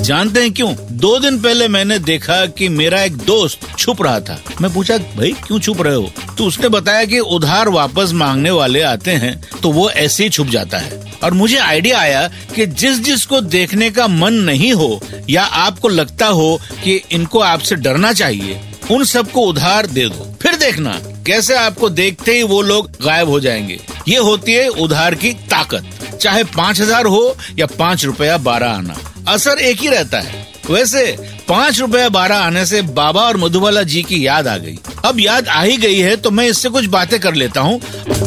जानते हैं क्यों? दो दिन पहले मैंने देखा कि मेरा एक दोस्त छुप रहा था। मैं पूछा, भाई, क्यों छुप रहे हो? तो उसने बताया कि उधार वापस मांगने वाले आते हैं तो वो ऐसे ही छुप जाता है। और मुझे आइडिया आया कि जिस जिस को देखने का मन नहीं हो, या आपको लगता हो कि इनको आपसे डरना चाहिए, उन सबको उधार दे दो। फिर देखना, कैसे आपको देखते ही वो लोग गायब हो जाएँगे। ये होती है उधार की ताकत। चाहे पाँच हज़ार हो या पाँच रुपया बारह आना, असर एक ही रहता है। वैसे, पाँच रुपया बारह आने से बाबा और मधुबाला जी की याद आ गई। अब याद आ ही गई है तो मैं इससे कुछ बातें कर लेता हूँ।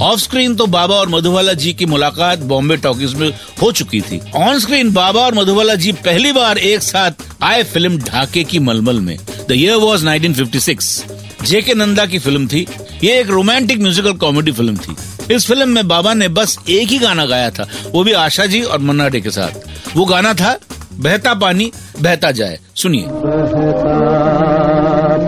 ऑफ़ स्क्रीन तो बाबा और मधुबाला जी की मुलाकात बॉम्बे टॉकीज में हो चुकी थी। ऑन स्क्रीन बाबा और मधुबाला जी पहली बार एक साथ आए फ़िल्म ढाके की मलमल में। द ईयर वॉज़ 1956 जे के नंदा की फ़िल्म थी। ये एक रोमांटिक म्यूजिकल कॉमेडी फ़िल्म थी। इस फ़िल्म में बाबा ने बस एक ही गाना गाया था, वो भी आशा जी और मन्ना डे के साथ। वो गाना था, बहता पानी, बहता जाए। सुनिए।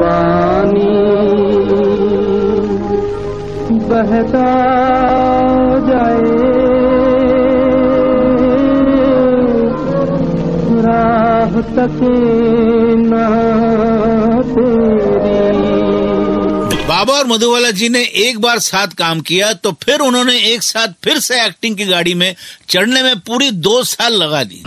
पानी, बहता जाए। राह तके ना बाबा और मधुबाला जी ने एक बार साथ काम किया तो फिर उन्होंने एक साथ फिर से एक्टिंग की गाड़ी में चढ़ने में पूरी दो साल लगा दी।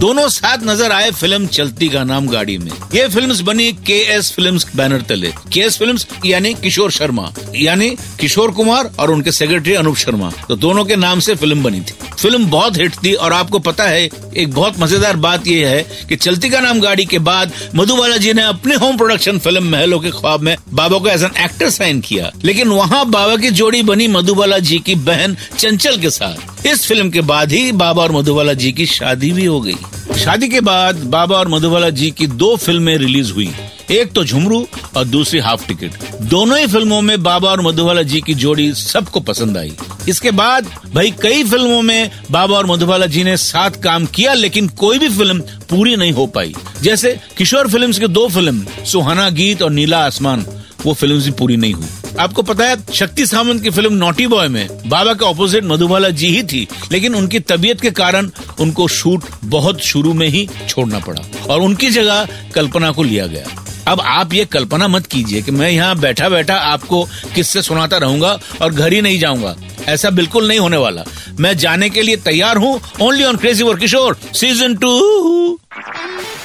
दोनों साथ नज़र आए फ़िल्म चलती का नाम गाड़ी में। ये फ़िल्म बनी के एस फ़िल्म बैनर तले। के एस फ़िल्म यानी किशोर शर्मा, यानी किशोर कुमार और उनके सेक्रेटरी अनूप शर्मा। तो दोनों के नाम से फ़िल्म बनी थी। फ़िल्म बहुत हिट थी और आपको पता है, एक बहुत मज़ेदार बात यह है कि चलती का नाम गाड़ी के बाद मधुबाला जी ने अपने होम प्रोडक्शन फ़िल्म महलों के ख्वाब में बाबा को एज एन एक्टर साइन किया। लेकिन वहाँ बाबा की जोड़ी बनी मधुबाला जी की बहन चंचल के साथ। इस फ़िल्म के बाद ही बाबा और मधुबाला जी की शादी भी हो गई। शादी के बाद बाबा और मधुबाला जी की दो फ़िल्में रिलीज़ हुई, एक तो झुमरू और दूसरी हाफ़ टिकट। दोनों ही फ़िल्मों में बाबा और मधुबाला जी की जोड़ी सबको पसंद आई। इसके बाद भाई कई फ़िल्मों में बाबा और मधुबाला जी ने साथ काम किया, लेकिन कोई भी फ़िल्म पूरी नहीं हो पाई। जैसे किशोर फिल्म्स के दो फ़िल्म, सुहाना गीत और नीला आसमान, वो फ़िल्म भी पूरी नहीं हुई। आपको पता है, शक्ति सामंत की फ़िल्म नोटी बॉय में बाबा के ऑपोजिट मधुबाला जी ही थी, लेकिन उनकी तबीयत के कारण उनको शूट बहुत शुरू में ही छोड़ना पड़ा और उनकी जगह कल्पना को लिया गया। अब आप ये कल्पना मत कीजिए कि मैं यहाँ बैठा बैठा आपको किससे सुनाता रहूँगा और घर ही नहीं जाऊँगा। ऐसा बिल्कुल नहीं होने वाला। मैं जाने के लिए तैयार हूँ। Only on crazy for Kishore season two